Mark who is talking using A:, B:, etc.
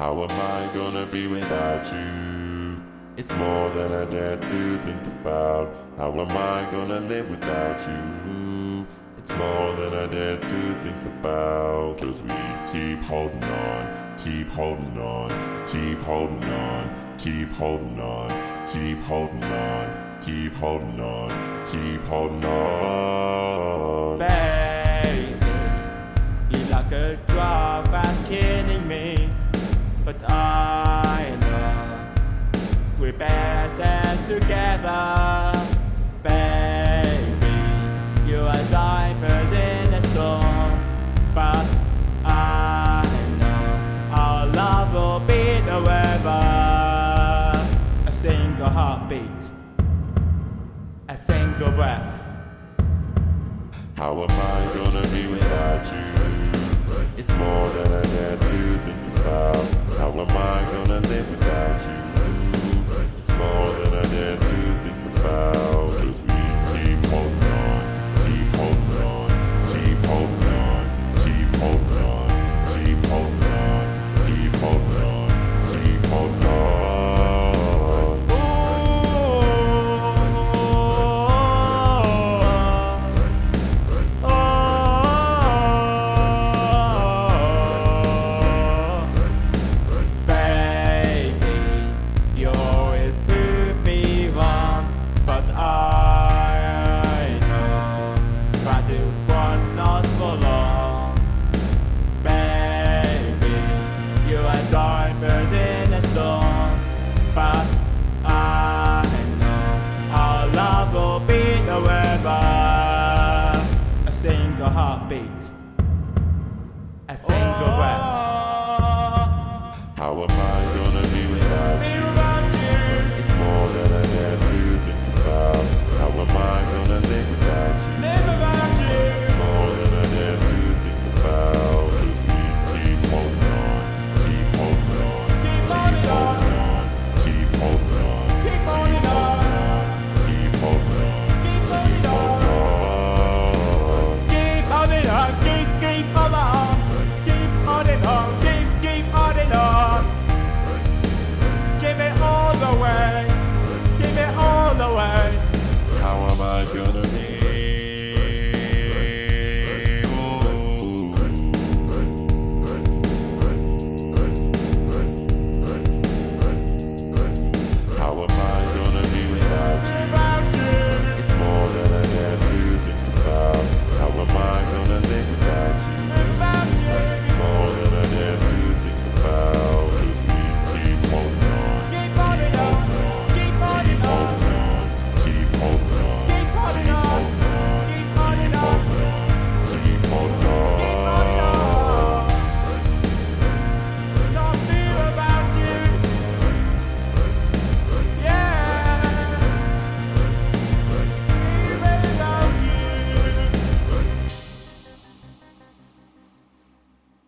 A: How am I gonna be without you? It's more than I dare to think about. How am I gonna live without you? It's more than I dare to think about. Cause we keep holding on, keep holding on, keep holding on, keep holding on, keep holding on, keep holding on, keep holding on.
B: Baby, you like a drug fast kidding me. But I know we're better together. Baby, you are diamond in a storm. But I know our love will be the weather. A single heartbeat, a single breath.
A: How am I gonna be without you? Live without you? be.